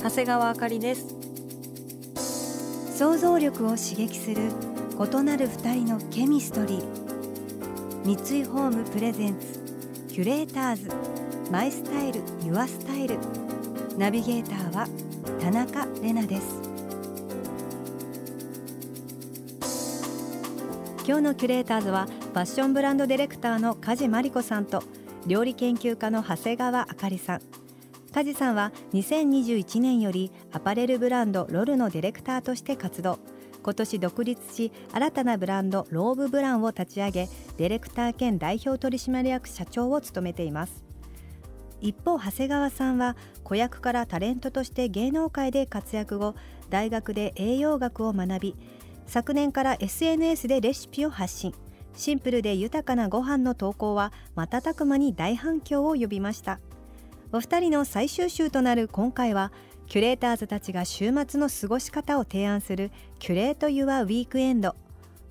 長谷川あかりです。想像力を刺激する異なる二人のケミストリー。三井ホームプレゼンツキュレーターズ。マイスタイルユアスタイル。ナビゲーターは田中れなです。今日のキュレーターズはファッションブランドディレクターの梶真理子さんと料理研究家の長谷川あかりさん。梶さんは2021年よりアパレルブランドロルのディレクターとして活動。今年独立し新たなブランドローブブランを立ち上げディレクター兼代表取締役社長を務めています。一方長谷川さんは子役からタレントとして芸能界で活躍後大学で栄養学を学び昨年から SNS でレシピを発信。シンプルで豊かなご飯の投稿は瞬く間に大反響を呼びました。お二人の最終週となる今回はキュレーターズたちが週末の過ごし方を提案するキュレート・ユア・ウィークエンド。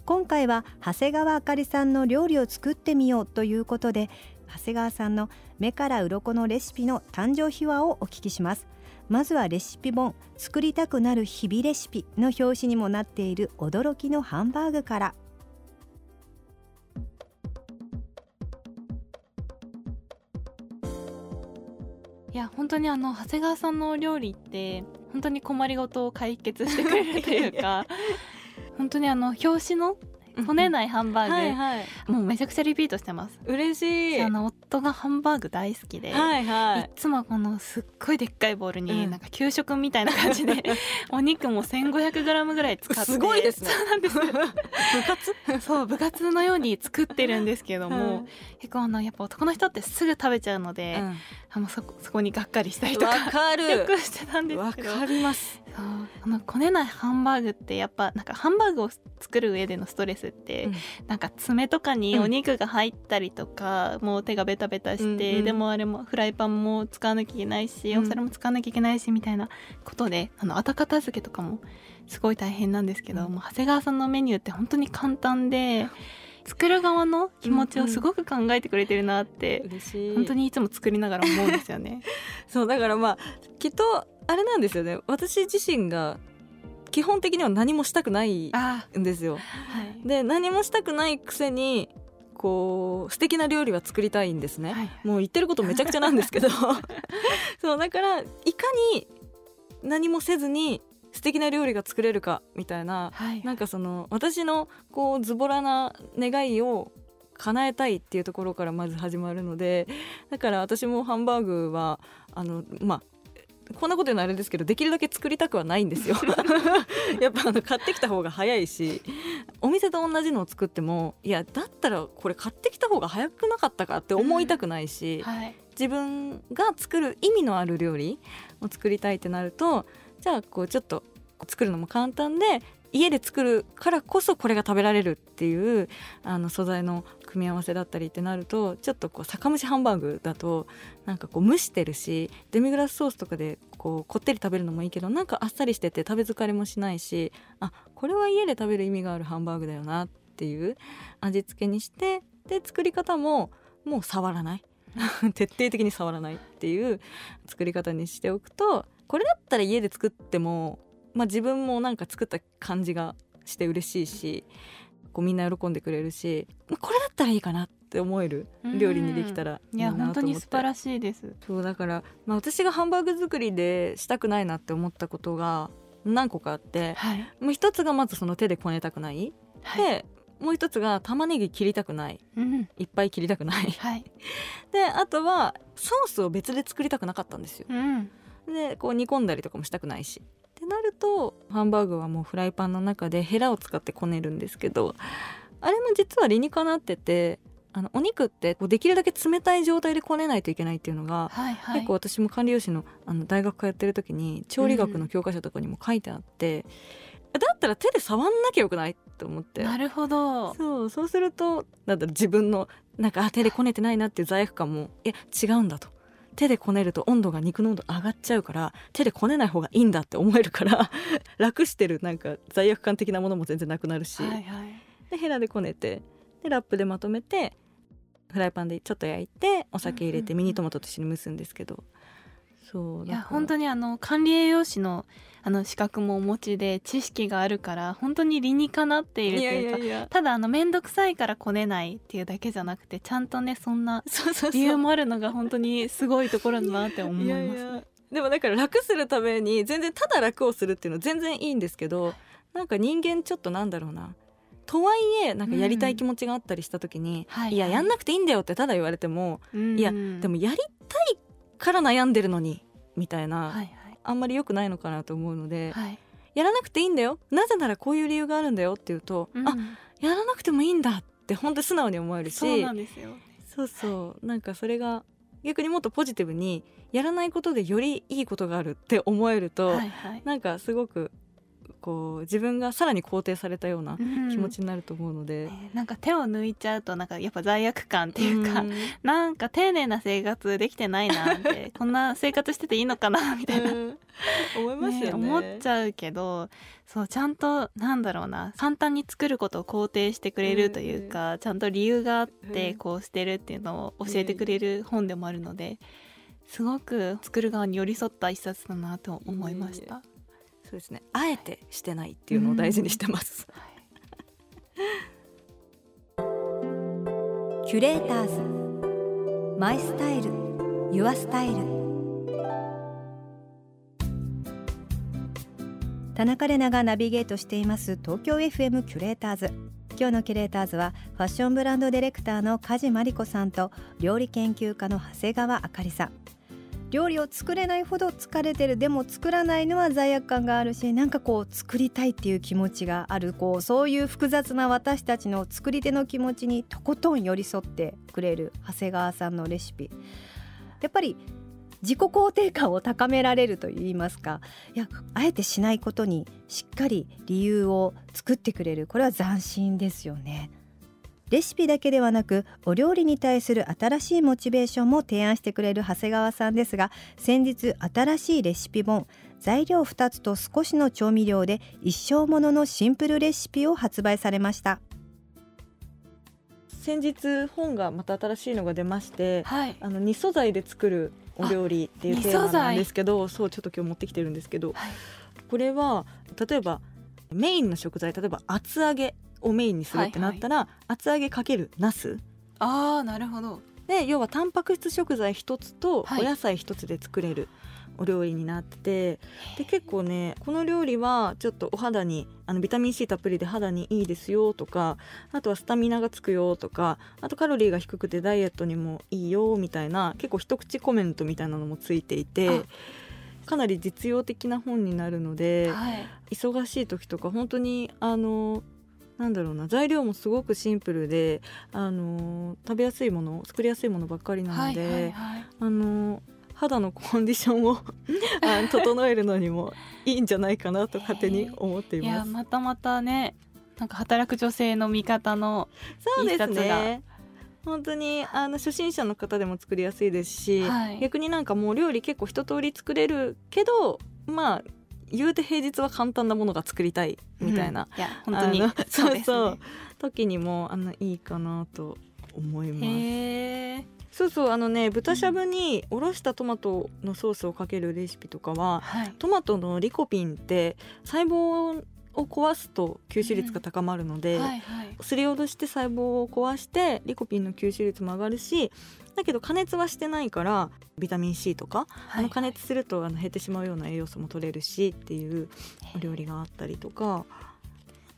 今回は長谷川あかりさんの料理を作ってみようということで長谷川さんの目から鱗のレシピの誕生秘話をお聞きします。まずはレシピ本作りたくなる日々レシピの表紙にもなっている驚きのハンバーグから。いや本当にあの長谷川さんのお料理って本当に困りごとを解決してくれるというか本当にあの表紙のこねないハンバーグ、はいはい。もうめちゃくちゃリピートしてます。嬉しい。あの夫がハンバーグ大好きで、はいはい。いつもこのすっごいでっかいボウルにうん。なんか給食みたいな感じで お肉も 1500g ぐらい使ってすごいですね。そうなんです。よ部活？そう部活のように作ってるんですけども、はい結構あのやっぱ男の人ってすぐ食べちゃうので、あのそこそこにがっかりしたりとかわかる。よくしてたんですわけど。かりますそう。あのこねないハンバーグってやっぱなんかハンバーグを作る上でのストレスって、うん。なんか爪とかにお肉が入ったりとか、もう手がベタベタして、うんうん。でもあれもフライパンも使わなきゃいけないし、うん。お皿も使わなきゃいけないしみたいなことであの後片付けとかもすごい大変なんですけど、うん。もう長谷川さんのメニューって本当に簡単で作る側の気持ちをすごく考えてくれてるなって、嬉しい。本当にいつも作りながら思うんですよね。そうだからまあきっとあれなんですよね。私自身が基本的には何もしたくないあんですよ。はい。で何もしたくないくせにこう素敵な料理は作りたいんですね、はい。もう言ってることめちゃくちゃなんですけど。そうだからいかに何もせずに素敵な料理が作れるかみたいなはい。なんかその私のこうズボラな願いを叶えたいっていうところからまず始まるのでだから私もハンバーグはあのまあこんなこと言うのあれですけどできるだけ作りたくはないんですよ。やっぱあの買ってきた方が早いしお店と同じのを作ってもいやだったらこれ買ってきた方が早くなかったかって思いたくないし、はい。自分が作る意味のある料理を作りたいってなるとじゃあこうちょっと作るのも簡単で家で作るからこそこれが食べられるっていうあの素材の組み合わせだったりってなるとちょっとこう酒蒸しハンバーグだとなんかこう蒸してるしデミグラスソースとかでこうこってり食べるのもいいけどなんかあっさりしてて食べ疲れもしないしあこれは家で食べる意味があるハンバーグだよなっていう味付けにしてで作り方ももう触らない。徹底的に触らないっていう作り方にしておくとこれだったら家で作っても、まあ、自分もなんか作った感じがして嬉しいしこうみんな喜んでくれるしまあこれだったらいいかなって思える料理にできたらいいいやなと思って本当に素晴らしいです。そうだから、まあ、私がハンバーグ作りでしたくないなって思ったことが何個かあってはい。もう一つがまずその手でこねたくない、はい。でもう一つが玉ねぎ切りたくないうん。いっぱい切りたくないはい。であとはソースを別で作りたくなかったんですようん。でこう煮込んだりとかもしたくないしなるとハンバーグはもうフライパンの中でヘラを使ってこねるんですけどあれも実は理にかなっててあのお肉ってこうできるだけ冷たい状態でこねないといけないっていうのが、はいはい、結構私も管理栄養士のあの大学通ってる時に調理学の教科書とかにも書いてあって、だったら手で触んなきゃよくないと思って。なるほど。そうそうするとなんだろう自分のなんかあ手でこねてないなっていう罪悪感もいや違うんだと手でこねると温度が肉の温度上がっちゃうから手でこねない方がいいんだって思えるから 楽してるなんか罪悪感的なものも全然なくなるし、はいはい。でヘラでこねてでラップでまとめてフライパンでちょっと焼いてお酒入れてミニトマトと一緒に蒸すんですけど、そういや本当にあの管理栄養士のあの資格もお持ちで知識があるから本当に理にかなっているというかいやただあの面倒くさいからこねないっていうだけじゃなくてちゃんとねそんな 理由もあるのが本当にすごいところだなって思います。いやいやでもだから楽するために全然ただ楽をするっていうのは全然いいんですけどなんか人間ちょっとなんだろうな。とはいえなんかやりたい気持ちがあったりした時に、はい。いややんなくていいんだよってただ言われても、うん。いやでもやりたいから悩んでるのにみたいな、はいあんまり良くないのかなと思うので、はい。はいやらなくていいんだよ。なぜならこういう理由があるんだよって言うと、うん。あやらなくてもいいんだって本当に素直に思えるしそうなんですよ。そうそう。なんかそれが逆にもっとポジティブにやらないことでよりいいことがあるって思えると、はいはい。なんかすごくこう自分がさらに肯定されたようなうん。気持ちになると思うので、ねなんか手を抜いちゃうとなんかやっぱ罪悪感っていうか、ん。なんか丁寧な生活できてないなって こんな生活してていいのかなみたいな、うん。思いますよね。思っちゃうけどそうちゃんとなんだろうな簡単に作ることを肯定してくれるというか、ちゃんと理由があってうん。こうしてるっていうのを教えてくれる本でもあるので、すごく作る側に寄り添った一冊だなと思いました。そうですね。あえてしてないっていうのを大事にしてます、キュレーターズ。マイスタイル。ユアスタイル。田中れながナビゲートしています。東京 FM キュレーターズ。今日のキュレーターズはファッションブランドディレクターの梶真理子さんと料理研究家の長谷川あかりさん。料理を作れないほど疲れてる。でも作らないのは罪悪感があるしなんかこう作りたいっていう気持ちがある。こうそういう複雑な私たちの作り手の気持ちにとことん寄り添ってくれる長谷川さんのレシピ。やっぱり自己肯定感を高められるといいますか。いやあえてしないことにしっかり理由を作ってくれる。これは斬新ですよね。レシピだけではなくお料理に対する新しいモチベーションも提案してくれる長谷川さんですが先日新しいレシピ本材料2つと少しの調味料で一生もののシンプルレシピを発売されました。先日本がまた新しいのが出ましてはい。あの二素材で作るお料理っていうあテーマなんですけどそうちょっと今日持ってきてるんですけどはい。これは例えばメインの食材例えば厚揚げをメインにするってなったら、厚揚げかけるナスああなるほど。で要はタンパク質食材一つとはい。お野菜一つで作れるお料理になってて、で結構ねこの料理はちょっとお肌にあのビタミン C たっぷりで肌にいいですよとかあとはスタミナがつくよとかあとカロリーが低くてダイエットにもいいよみたいな結構一口コメントみたいなのもついていてかなり実用的な本になるので。はい。忙しい時とか本当にあのなんだろうな材料もすごくシンプルであの食べやすいもの作りやすいものばっかりなので、はいはいはい。あの肌のコンディションを あの整えるのにもいいんじゃないかなと勝手に思っています。またまたねなんか働く女性の味方のそうですね。本当にあの初心者の方でも作りやすいですし、はい。逆になんかもう料理結構一通り作れるけどまあ言うて平日は簡単なものが作りたいみたいな、うん。いや本当に。そうですそう。ね時にもあのいいかなと思います。そうそうあのね豚しゃぶにおろしたトマトのソースをかけるレシピとかははい。トマトのリコピンって細胞を壊すと吸収率が高まるので、はいはい。すりおろして細胞を壊してリコピンの吸収率も上がるしだけど加熱はしてないからビタミン C とか、あの加熱するとあの減ってしまうような栄養素も取れるしっていうお料理があったりとか。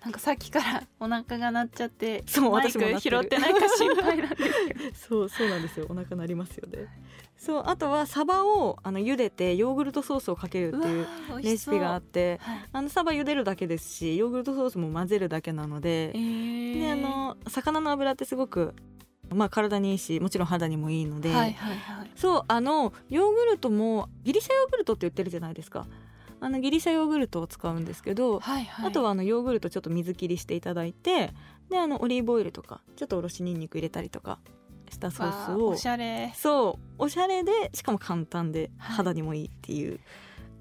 なんかさっきから お腹が鳴っちゃってそう私も拾ってないか心配なんですけど。そうそうなんですよ。お腹鳴りますよねそうあとはサバをあの茹でてヨーグルトソースをかけるっていうレシピがあっってはい。あのサバ茹でるだけですしヨーグルトソースも混ぜるだけなのでえ、ー。であの魚の油ってすごくまあ体にいいしもちろん肌にもいいので、はいはいはい。そうあのヨーグルトもギリシャヨーグルトって言ってるじゃないですか。あのギリシャヨーグルトを使うんですけど、はいはい。あとはあのヨーグルトちょっと水切りしていただいてであのオリーブオイルとかちょっとおろしにんにく入れたりとかしたソースを。おしゃれ。そうおしゃれでしかも簡単ではい。肌にもいいっていう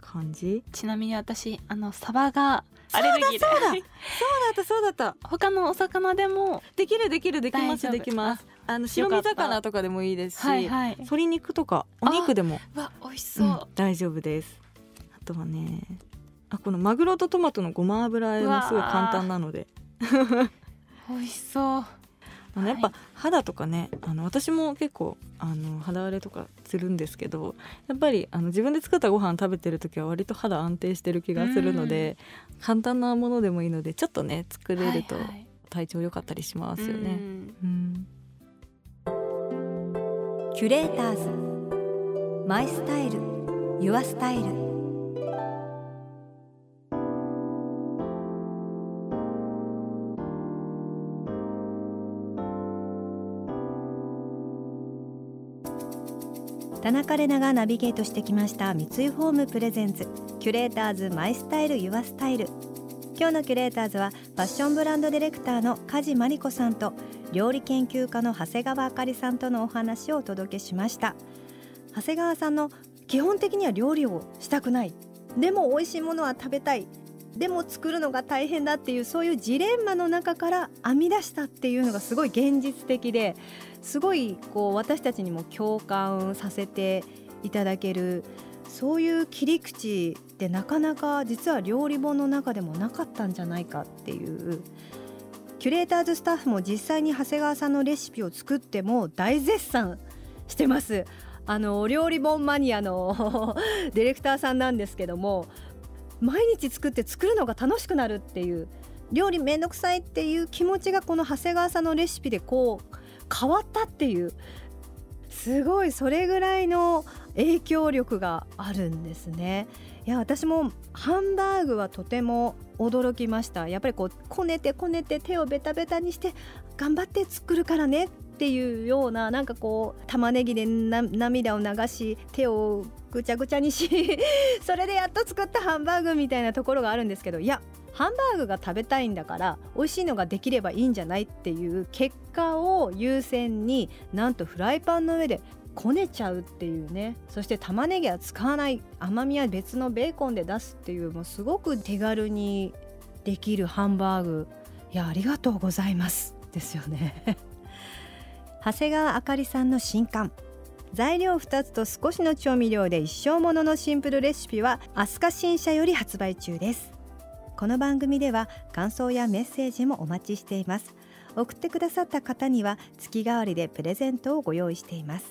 感じ、ちなみに私あのサバがアレルギーで。そうだそうだ。ったそうだった。他のお魚でもできるできるできますできます。あの白身魚とかでもいいですし、はいはい。鶏肉とかお肉でも、うわ美味しそう、うん大丈夫です。あとはねあこのマグロとトマトのごま油和えもすごい簡単なので。美味しそうあのやっぱはい肌とかねあの私も結構あの肌荒れとかするんですけどやっぱりあの自分で作ったご飯食べてる時は割と肌安定してる気がするので簡単なものでもいいのでちょっとね作れると体調良かったりしますようね。ん。うん。キュレーターズ。マイスタイル。ユアスタイル田中れながナビゲートしてきました三井ホームプレゼンツキュレーターズマイスタイルユアスタイル。今日のキュレーターズはファッションブランドディレクターの梶真理子さんと料理研究家の長谷川あかりさんとのお話をお届けしました。長谷川さんの基本的には料理をしたくない。でも美味しいものは食べたい。でも作るのが大変だっていうそういうジレンマの中から編み出したっていうのがすごい現実的ですごいこう私たちにも共感させていただけるそういう切り口ってなかなか実は料理本の中でもなかったんじゃないかっていう。キュレーターズスタッフも実際に長谷川さんのレシピを作っても大絶賛してます。あのお料理本マニアの ディレクターさんなんですけども毎日作って作るのが楽しくなるっていう料理めんどくさいっていう気持ちがこの長谷川さんのレシピでこう変わったっていうすごいそれぐらいの影響力があるんですね。いや私もハンバーグはとても驚きました。やっぱりこうこねてこねて手をベタベタにして頑張って作るからねっていうようななんかこう玉ねぎで涙を流し手をぐちゃぐちゃにし それでやっと作ったハンバーグみたいなところがあるんですけどいやハンバーグが食べたいんだから美味しいのができればいいんじゃないっていう結果を優先になんとフライパンの上でこねちゃうっていうね。そして玉ねぎは使わない。甘みは別のベーコンで出すっていうもうすごく手軽にできるハンバーグ。いやありがとうございます。ですよね。長谷川あかりさんの新刊。材料2つと少しの調味料で一生もののシンプルレシピは飛鳥新社より発売中です。この番組では感想やメッセージもお待ちしています。送ってくださった方には月替わりでプレゼントをご用意しています。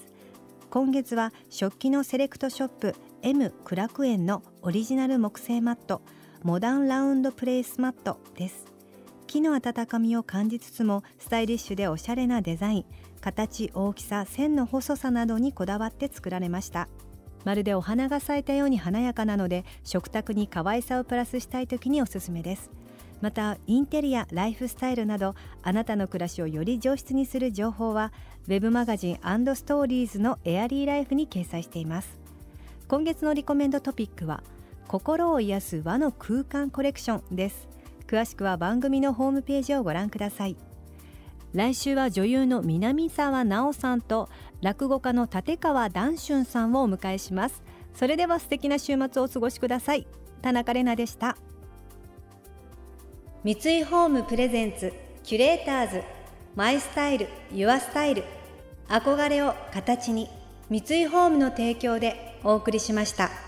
今月は食器のセレクトショップ M 苦楽園のオリジナル木製マットモダンラウンドプレイスマットです。木の温かみを感じつつもスタイリッシュでおしゃれなデザイン。形大きさ線の細さなどにこだわって作られました。まるでお花が咲いたように華やかなので食卓に可愛さをプラスしたい時におすすめです。またインテリアライフスタイルなどあなたの暮らしをより上質にする情報はウェブマガジンストーリーズのエアリーライフに掲載しています。今月のリコメンドトピックは心を癒す和の空間コレクションです。詳しくは番組のホームページをご覧ください。来週は女優の南沢奈央さんと落語家の立川談春さんをお迎えします。それでは素敵な週末をお過ごしください。田中れなでした。三井ホームプレゼンツキュレーターズマイスタイルユアスタイル。憧れを形に三井ホームの提供でお送りしました。